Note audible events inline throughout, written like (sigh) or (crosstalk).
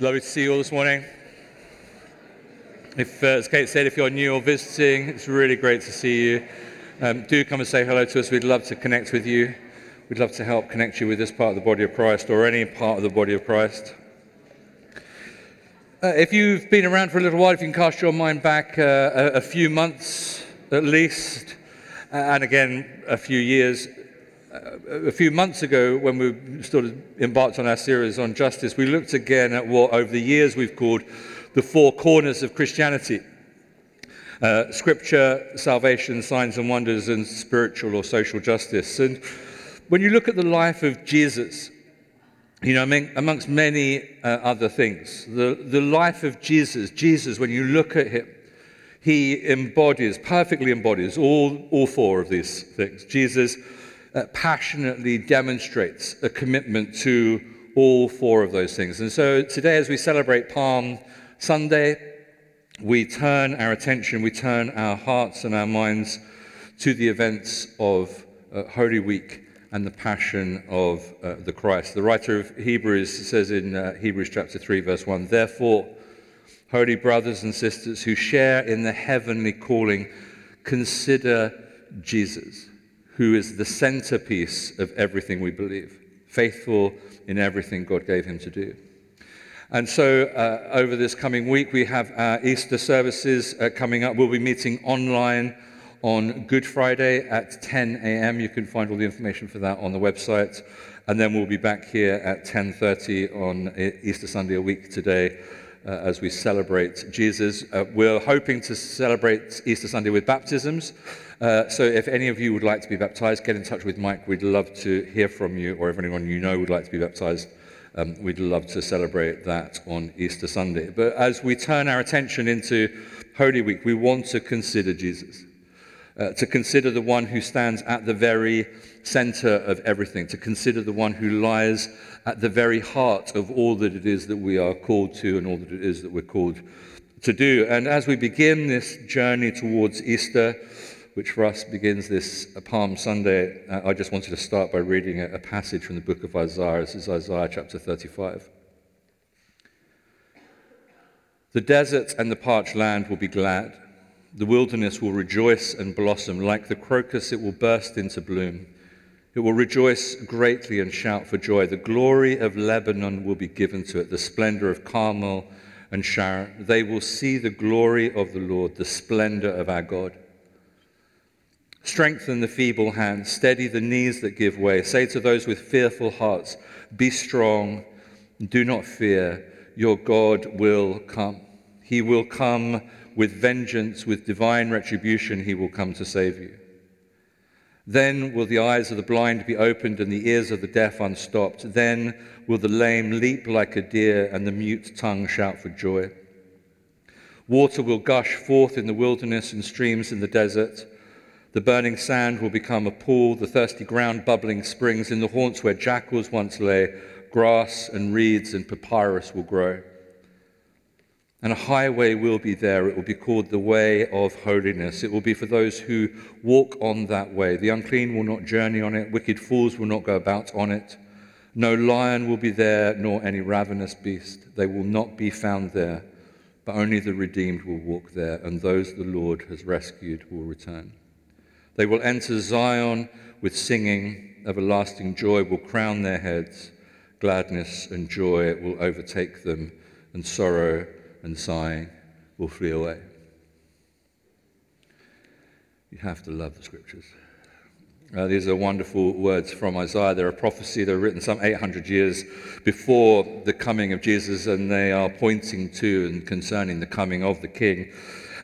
Lovely to see you all this morning. If, uh, as Kate said, if you're new or visiting, it's really great to see you. Um, do come and say hello to us. We'd love to connect with you. We'd love to help connect you with this part of the body of Christ or any part of the body of Christ. Uh, if you've been around for a little while, if you can cast your mind back uh, a, a, few months at least, uh, and again a few years, a few months ago, when we sort of embarked on our series on justice, we looked again at what over the years we've called the four corners of Christianity uh, scripture, salvation, signs and wonders, and spiritual or social justice. And when you look at the life of Jesus, you know, amongst many uh, other things, the, the life of Jesus, Jesus, when you look at him, he embodies, perfectly embodies all, all four of these things. Jesus uh, passionately demonstrates a commitment to all four of those things. And so today, as we celebrate Palm Sunday, we turn our attention, we turn our hearts and our minds to the events of uh, Holy Week and the passion of uh, the Christ. The writer of Hebrews says in uh, Hebrews chapter 3, verse 1 Therefore, holy brothers and sisters who share in the heavenly calling, consider Jesus who is the centerpiece of everything we believe, faithful in everything God gave him to do. And so, uh, over this coming week, we have our Easter services uh, coming up. We'll be meeting online on Good Friday at 10 a.m. You can find all the information for that on the website. And then we'll be back here at 10:30 on Easter Sunday, a week today, uh, as we celebrate Jesus. Uh, we're hoping to celebrate Easter Sunday with baptisms. Uh, so if any of you would like to be baptized, get in touch with Mike. We'd love to hear from you, or if anyone you know would like to be baptized, um, we'd love to celebrate that on Easter Sunday. But as we turn our attention into Holy Week, we want to consider Jesus, uh, to consider the one who stands at the very center of everything, to consider the one who lies at the very heart of all that it is that we are called to and all that it is that we're called to do. And as we begin this journey towards Easter, which for us begins this Palm Sunday, uh, I just wanted to start by reading a, a passage from the book of Isaiah. This is Isaiah chapter 35. The desert and the parched land will be glad. The wilderness will rejoice and blossom. Like the crocus, it will burst into bloom. It will rejoice greatly and shout for joy. The glory of Lebanon will be given to it, the splendor of Carmel and Sharon. They will see the glory of the Lord, the splendor of our God. Strengthen the feeble hands, steady the knees that give way. Say to those with fearful hearts, Be strong, do not fear, your God will come. He will come with vengeance, with divine retribution, he will come to save you. Then will the eyes of the blind be opened and the ears of the deaf unstopped. Then will the lame leap like a deer and the mute tongue shout for joy. Water will gush forth in the wilderness and streams in the desert. The burning sand will become a pool, the thirsty ground bubbling springs. In the haunts where jackals once lay, grass and reeds and papyrus will grow. And a highway will be there. It will be called the way of holiness. It will be for those who walk on that way. The unclean will not journey on it, wicked fools will not go about on it. No lion will be there, nor any ravenous beast. They will not be found there, but only the redeemed will walk there, and those the Lord has rescued will return. They will enter Zion with singing, everlasting joy will crown their heads, gladness and joy will overtake them, and sorrow and sighing will flee away. You have to love the scriptures. Uh, these are wonderful words from Isaiah. They're a prophecy. They're written some 800 years before the coming of Jesus, and they are pointing to and concerning the coming of the King.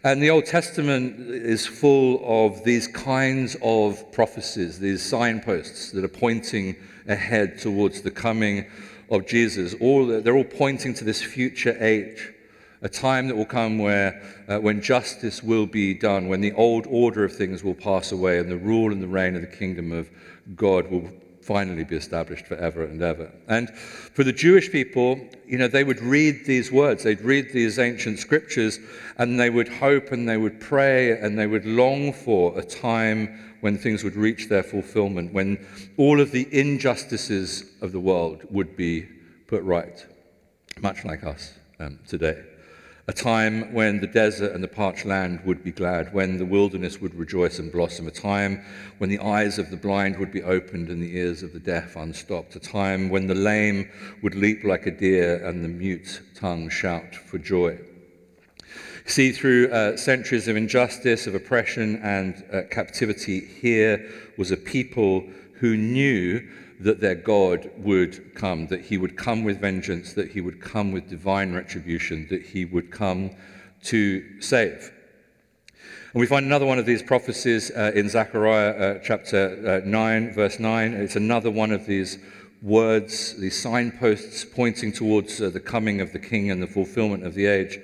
And the Old Testament is full of these kinds of prophecies, these signposts that are pointing ahead towards the coming of Jesus. All, they're all pointing to this future age, a time that will come where, uh, when justice will be done, when the old order of things will pass away, and the rule and the reign of the kingdom of God will finally be established forever and ever. And for the Jewish people, you know, they would read these words, they'd read these ancient scriptures, and they would hope and they would pray and they would long for a time when things would reach their fulfillment, when all of the injustices of the world would be put right. much like us um, today. A time when the desert and the parched land would be glad, when the wilderness would rejoice and blossom, a time when the eyes of the blind would be opened and the ears of the deaf unstopped, a time when the lame would leap like a deer and the mute tongue shout for joy. See, through uh, centuries of injustice, of oppression, and uh, captivity, here was a people who knew that their God would come, that he would come with vengeance, that he would come with divine retribution, that he would come to save. And we find another one of these prophecies uh, in Zechariah uh, chapter uh, 9, verse 9. It's another one of these words, these signposts pointing towards uh, the coming of the king and the fulfillment of the age.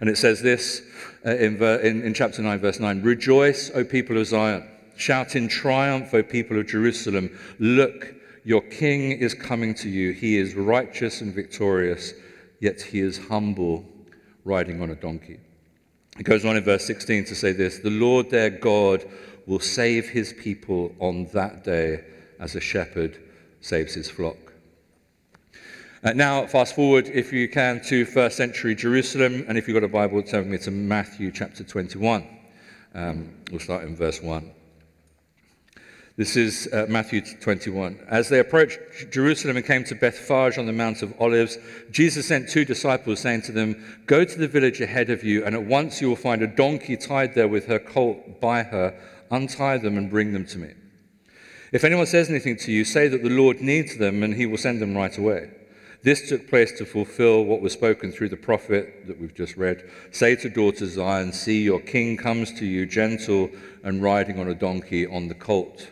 And it says this uh, in, in, in chapter 9, verse 9 Rejoice, O people of Zion. Shout in triumph, O people of Jerusalem. Look, your king is coming to you. He is righteous and victorious, yet he is humble, riding on a donkey. It goes on in verse 16 to say this The Lord their God will save his people on that day as a shepherd saves his flock. Uh, now, fast forward, if you can, to first century Jerusalem, and if you've got a Bible, turn with me to Matthew chapter 21. Um, we'll start in verse 1. This is uh, Matthew 21. As they approached Jerusalem and came to Bethphage on the Mount of Olives, Jesus sent two disciples, saying to them, Go to the village ahead of you, and at once you will find a donkey tied there with her colt by her. Untie them and bring them to me. If anyone says anything to you, say that the Lord needs them, and he will send them right away. This took place to fulfill what was spoken through the prophet that we've just read. Say to daughter Zion, See, your king comes to you, gentle and riding on a donkey, on the colt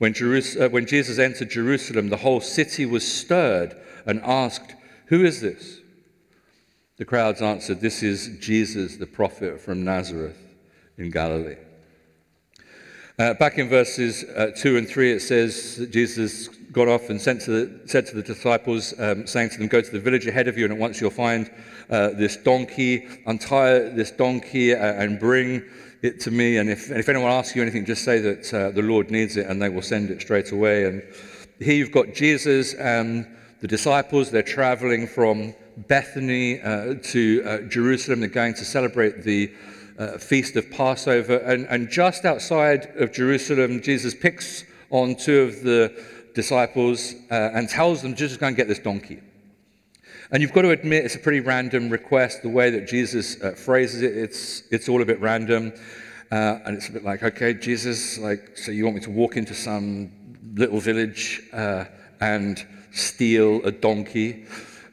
When, Jerus- uh, when Jesus entered Jerusalem, the whole city was stirred and asked, Who is this? The crowds answered, This is Jesus, the prophet from Nazareth in Galilee. Uh, back in verses uh, 2 and 3, it says that Jesus got off and sent to the, said to the disciples, um, saying to them, Go to the village ahead of you, and at once you'll find uh, this donkey, untie this donkey, uh, and bring it to me. And if, if anyone asks you anything, just say that uh, the Lord needs it and they will send it straight away. And here you've got Jesus and the disciples. They're traveling from Bethany uh, to uh, Jerusalem. They're going to celebrate the uh, feast of Passover. And, and just outside of Jerusalem, Jesus picks on two of the disciples uh, and tells them, just go and get this donkey. And you've got to admit it's a pretty random request. The way that Jesus uh, phrases it, it's, it's all a bit random. Uh, and it's a bit like, okay, Jesus, like, so you want me to walk into some little village uh, and steal a donkey,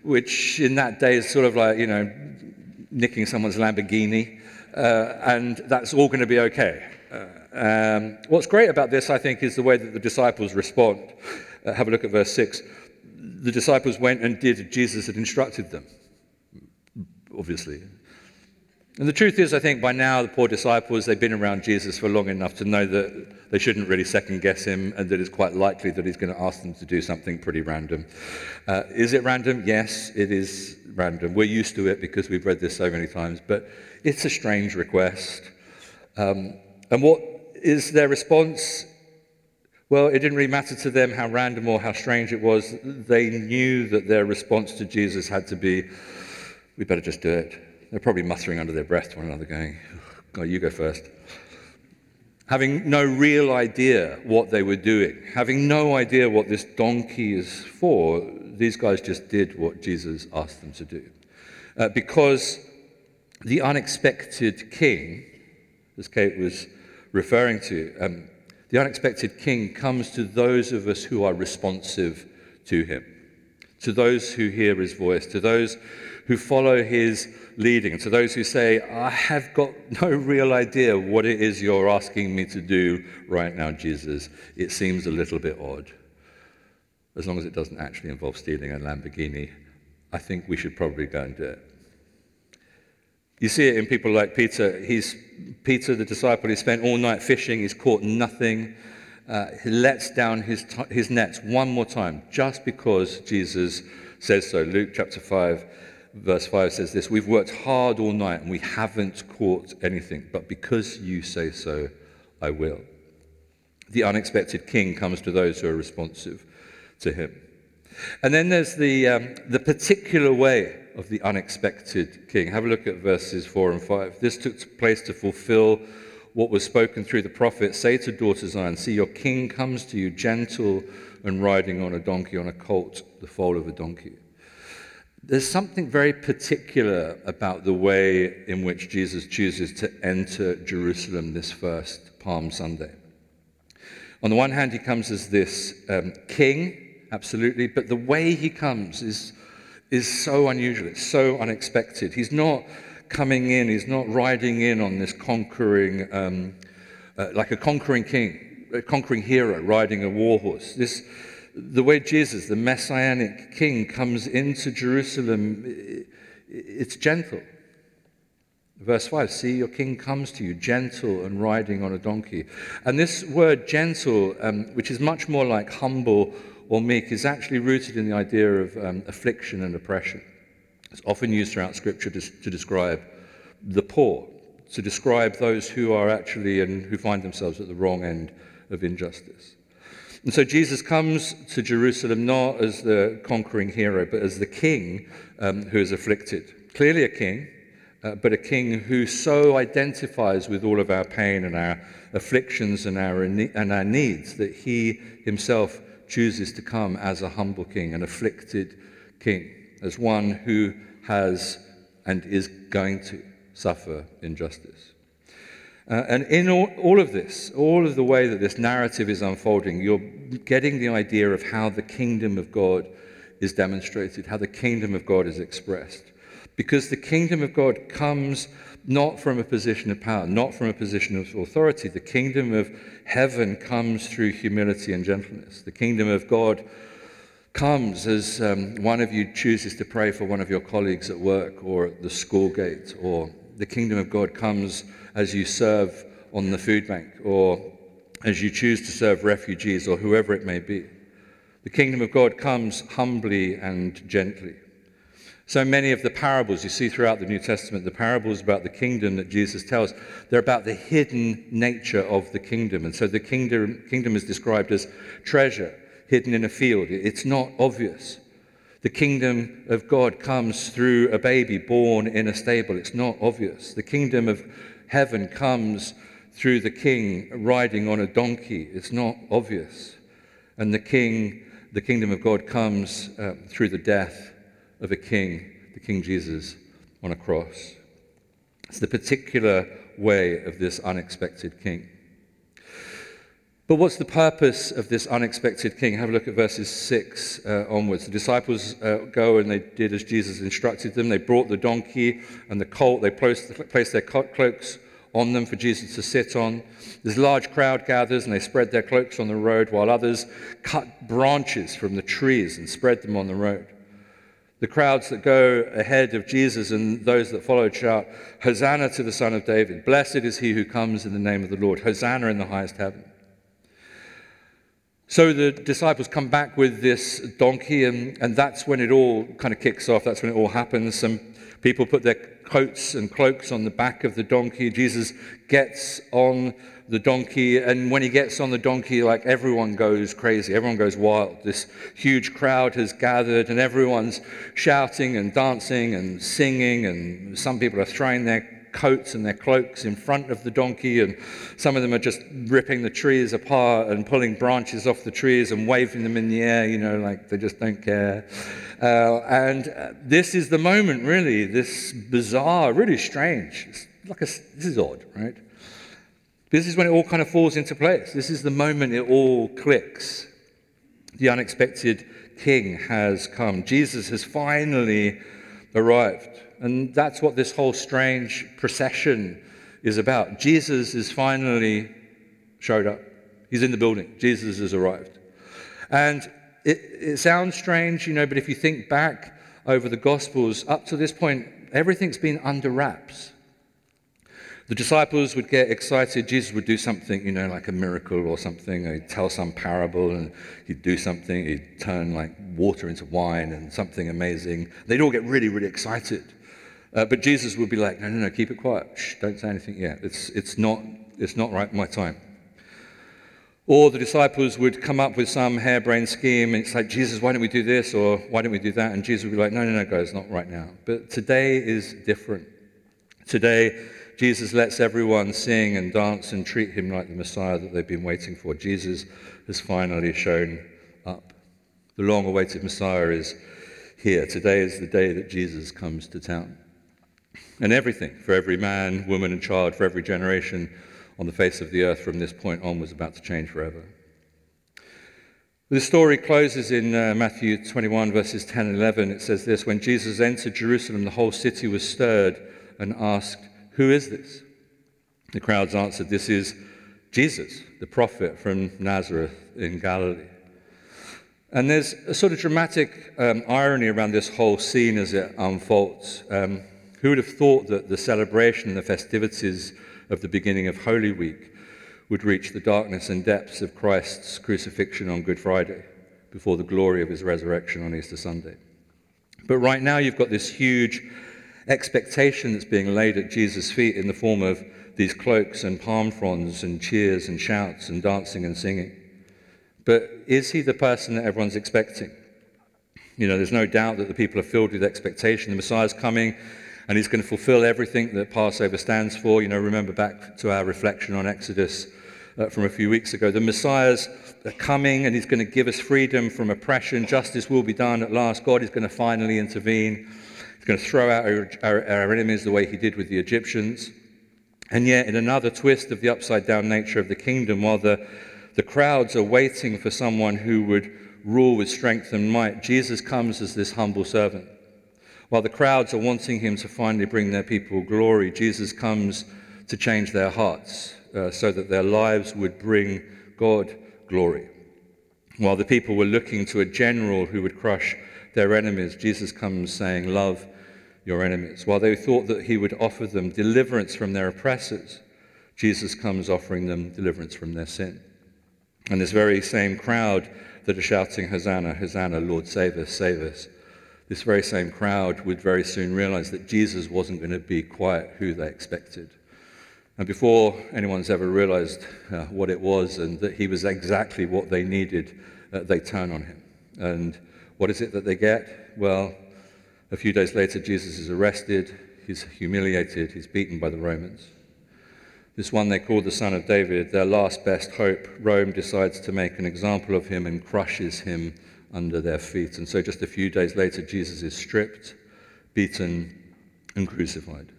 which in that day is sort of like, you know, nicking someone's Lamborghini. Uh, and that's all going to be okay. Uh, um, what's great about this, I think, is the way that the disciples respond. Uh, have a look at verse 6 the disciples went and did as Jesus had instructed them, obviously. And the truth is, I think by now the poor disciples, they've been around Jesus for long enough to know that they shouldn't really second guess him and that it's quite likely that he's going to ask them to do something pretty random. Uh, is it random? Yes, it is random. We're used to it because we've read this so many times, but it's a strange request. Um, and what is their response? Well, it didn't really matter to them how random or how strange it was. They knew that their response to Jesus had to be, we better just do it. They're probably muttering under their breath to one another, going, God, you go first. Having no real idea what they were doing, having no idea what this donkey is for, these guys just did what Jesus asked them to do. Uh, because the unexpected king, as Kate was referring to, um, the unexpected king comes to those of us who are responsive to him, to those who hear his voice, to those who follow his leading, to those who say, I have got (laughs) no real idea what it is you're asking me to do right now, Jesus. It seems a little bit odd. As long as it doesn't actually involve stealing a Lamborghini, I think we should probably go and do it. You see it in people like Peter. He's Peter, the disciple, he spent all night fishing, he's caught nothing. Uh, he lets down his, t- his nets one more time just because Jesus says so. Luke chapter 5, verse 5 says this We've worked hard all night and we haven't caught anything, but because you say so, I will. The unexpected king comes to those who are responsive to him. And then there's the, um, the particular way of the unexpected king. Have a look at verses 4 and 5. This took place to fulfill what was spoken through the prophet Say to daughter Zion, See, your king comes to you gentle and riding on a donkey, on a colt, the foal of a donkey. There's something very particular about the way in which Jesus chooses to enter Jerusalem this first Palm Sunday. On the one hand, he comes as this um, king, absolutely, but the way he comes is is so unusual. It's so unexpected. He's not coming in, he's not riding in on this conquering, um, uh, like a conquering king, a conquering hero riding a war horse. This, the way Jesus, the messianic king, comes into Jerusalem, it's gentle. Verse 5 See, your king comes to you, gentle and riding on a donkey. And this word gentle, um, which is much more like humble or meek is actually rooted in the idea of um, affliction and oppression. It's often used throughout Scripture to, to describe the poor, to describe those who are actually and who find themselves at the wrong end of injustice. And so Jesus comes to Jerusalem not as the conquering hero, but as the king um, who is afflicted. Clearly a king, uh, but a king who so identifies with all of our pain and our afflictions and our, and our needs that he himself chooses to come as a humble king, an afflicted king, as one who has and is going to suffer injustice. Uh, and in all, all, of this, all of the way that this narrative is unfolding, you're getting the idea of how the kingdom of God is demonstrated, how the kingdom of God is expressed. Because the kingdom of God comes not from a position of power, not from a position of authority. The kingdom of heaven comes through humility and gentleness. The kingdom of God comes as um, one of you chooses to pray for one of your colleagues at work or at the school gate, or the kingdom of God comes as you serve on the food bank, or as you choose to serve refugees, or whoever it may be. The kingdom of God comes humbly and gently. So many of the parables you see throughout the New Testament, the parables about the kingdom that Jesus tells, they're about the hidden nature of the kingdom. And so the kingdom, kingdom is described as treasure hidden in a field. It's not obvious. The kingdom of God comes through a baby born in a stable. It's not obvious. The kingdom of heaven comes through the king riding on a donkey. It's not obvious. And the king, the kingdom of God comes uh, through the death of a king, the King Jesus, on a cross. It's the particular way of this unexpected king. But what's the purpose of this unexpected king? Have a look at verses 6 uh, onwards. The disciples uh, go and they did as Jesus instructed them. They brought the donkey and the colt, they placed, placed their cloaks on them for Jesus to sit on. This large crowd gathers and they spread their cloaks on the road, while others cut branches from the trees and spread them on the road. The crowds that go ahead of Jesus and those that followed shout, Hosanna to the Son of David. Blessed is he who comes in the name of the Lord. Hosanna in the highest heaven. So the disciples come back with this donkey, and, and that's when it all kind of kicks off. That's when it all happens. Some people put their coats and cloaks on the back of the donkey. Jesus gets on the donkey, and when he gets on the donkey, like everyone goes crazy, everyone goes wild. This huge crowd has gathered, and everyone's shouting and dancing and singing, and some people are throwing their coats and their cloaks in front of the donkey, and some of them are just ripping the trees apart and pulling branches off the trees and waving them in the air, you know, like they just don't care. Uh, and uh, this is the moment, really, this bizarre, really strange. It's like a, this is odd, right? This is when it all kind of falls into place. This is the moment it all clicks. The unexpected king has come. Jesus has finally arrived. And that's what this whole strange procession is about. Jesus is finally showed up. He's in the building. Jesus has arrived. And it, it sounds strange, you know, but if you think back over the Gospels, up to this point, everything's been under wraps. The disciples would get excited. Jesus would do something, you know, like a miracle or something. He'd tell some parable and he'd do something. He'd turn like water into wine and something amazing. They'd all get really, really excited. Uh, but Jesus would be like, no, no, no, keep it quiet. Shh, don't say anything yet. It's, it's, not, it's not right my time. Or the disciples would come up with some harebrained scheme and it's like, Jesus, why don't we do this? Or why don't we do that? And Jesus would be like, no, no, no, guys, not right now. But today is different. Today, Jesus lets everyone sing and dance and treat him like the Messiah that they've been waiting for. Jesus has finally shown up. The long awaited Messiah is here. Today is the day that Jesus comes to town. And everything for every man, woman, and child, for every generation on the face of the earth from this point on was about to change forever. The story closes in uh, Matthew 21, verses 10 and 11. It says this When Jesus entered Jerusalem, the whole city was stirred and asked, Who is this? The crowds answered, This is Jesus, the prophet from Nazareth in Galilee. And there's a sort of dramatic um, irony around this whole scene as it unfolds. Um, who would have thought that the celebration and the festivities of the beginning of Holy Week would reach the darkness and depths of Christ's crucifixion on Good Friday before the glory of his resurrection on Easter Sunday. But right now, you've got this huge expectation that's being laid at Jesus' feet in the form of these cloaks and palm fronds and cheers and shouts and dancing and singing. But is he the person that everyone's expecting? You know, there's no doubt that the people are filled with expectation. The Messiah's coming and he's going to fulfill everything that Passover stands for. You know, remember back to our reflection on Exodus uh, from a few weeks ago. The Messiah's coming and he's going to give us freedom from oppression. Justice will be done at last. God is going to finally intervene. He's going to throw out our, our, our enemies the way he did with the Egyptians. And yet, in another twist of the upside down nature of the kingdom, while the, the crowds are waiting for someone who would rule with strength and might, Jesus comes as this humble servant. While the crowds are wanting him to finally bring their people glory, Jesus comes to change their hearts uh, so that their lives would bring God glory. While the people were looking to a general who would crush their enemies, Jesus comes saying, Love your enemies. While they thought that he would offer them deliverance from their oppressors, Jesus comes offering them deliverance from their sin. And this very same crowd that are shouting, Hosanna, Hosanna, Lord, save us, save us, this very same crowd would very soon realize that Jesus wasn't going to be quite who they expected. And before anyone's ever realized uh, what it was and that he was exactly what they needed, uh, they turn on him. And what is it that they get? Well, a few days later, Jesus is arrested, he's humiliated, he's beaten by the Romans. This one they call the Son of David, their last best hope, Rome decides to make an example of him and crushes him under their feet. And so just a few days later, Jesus is stripped, beaten, and crucified.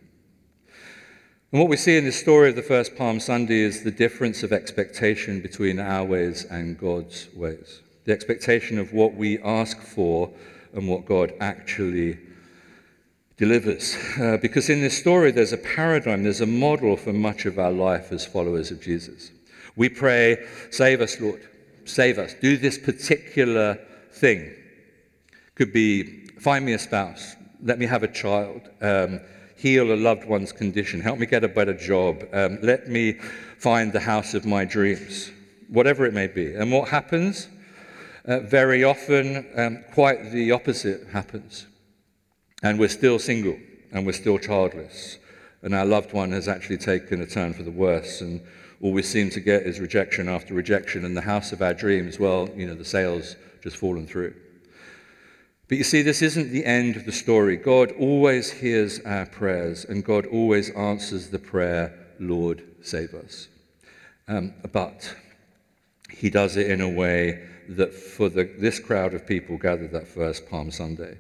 And what we see in this story of the first Palm Sunday is the difference of expectation between our ways and God's ways. The expectation of what we ask for and what God actually delivers. Uh, because in this story, there's a paradigm, there's a model for much of our life as followers of Jesus. We pray, Save us, Lord. Save us. Do this particular thing. Could be find me a spouse, let me have a child, um, heal a loved one's condition, help me get a better job, um, let me find the house of my dreams, whatever it may be. And what happens? Uh, very often, um, quite the opposite happens. And we're still single and we're still childless. And our loved one has actually taken a turn for the worse. And all we seem to get is rejection after rejection. And the house of our dreams, well, you know, the sales just fallen through. But you see, this isn't the end of the story. God always hears our prayers, and God always answers the prayer, Lord, save us. Um, but he does it in a way that for the, this crowd of people gathered that first Palm Sunday,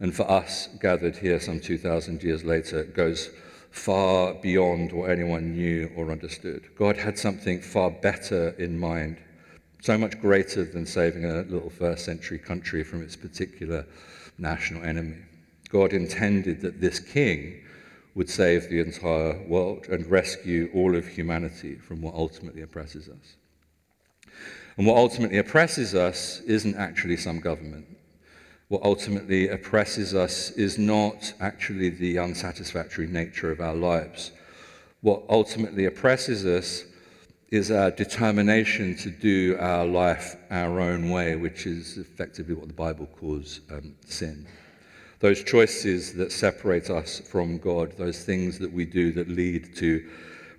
and for us gathered here some 2,000 years later, it goes far beyond what anyone knew or understood. God had something far better in mind so much greater than saving a little first century country from its particular national enemy. God intended that this king would save the entire world and rescue all of humanity from what ultimately oppresses us. And what ultimately oppresses us isn't actually some government. what ultimately oppresses us is not actually the unsatisfactory nature of our lives. What ultimately oppresses us is our determination to do our life our own way, which is effectively what the Bible calls um, sin. Those choices that separate us from God, those things that we do that lead to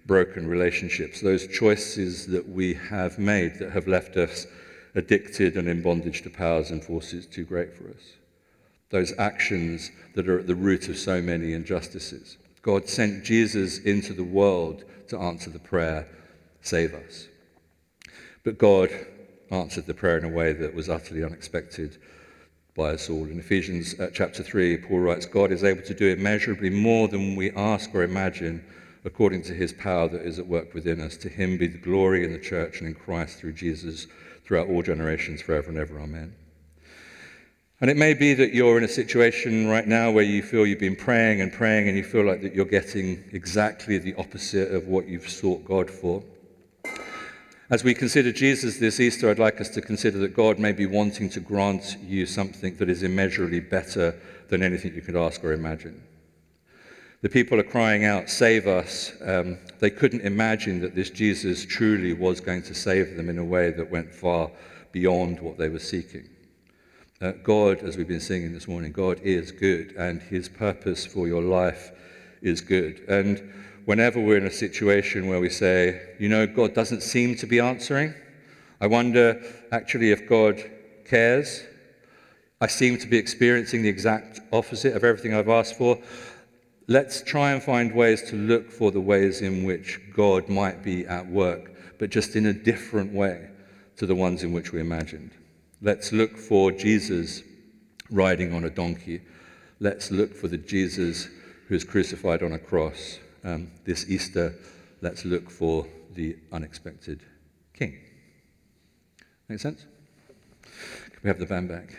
broken relationships, those choices that we have made that have left us addicted and in bondage to powers and forces too great for us. Those actions that are at the root of so many injustices. God sent Jesus into the world to answer the prayer, Save us. But God answered the prayer in a way that was utterly unexpected by us all. In Ephesians uh, chapter 3, Paul writes, God is able to do immeasurably more than we ask or imagine according to his power that is at work within us. To him be the glory in the church and in Christ through Jesus throughout all generations, forever and ever. Amen. And it may be that you're in a situation right now where you feel you've been praying and praying and you feel like that you're getting exactly the opposite of what you've sought God for. As we consider Jesus this Easter, I'd like us to consider that God may be wanting to grant you something that is immeasurably better than anything you could ask or imagine. The people are crying out, Save us. Um, they couldn't imagine that this Jesus truly was going to save them in a way that went far beyond what they were seeking. Uh, God, as we've been singing this morning, God is good, and his purpose for your life is good. And whenever we're in a situation where we say, you know, God doesn't seem to be answering, I wonder actually if God cares. I seem to be experiencing the exact opposite of everything I've asked for let's try and find ways to look for the ways in which God might be at work, but just in a different way to the ones in which we imagined. Let's look for Jesus riding on a donkey. Let's look for the Jesus who is crucified on a cross. Um, this Easter, let's look for the unexpected King. Make sense? Can we have the band back?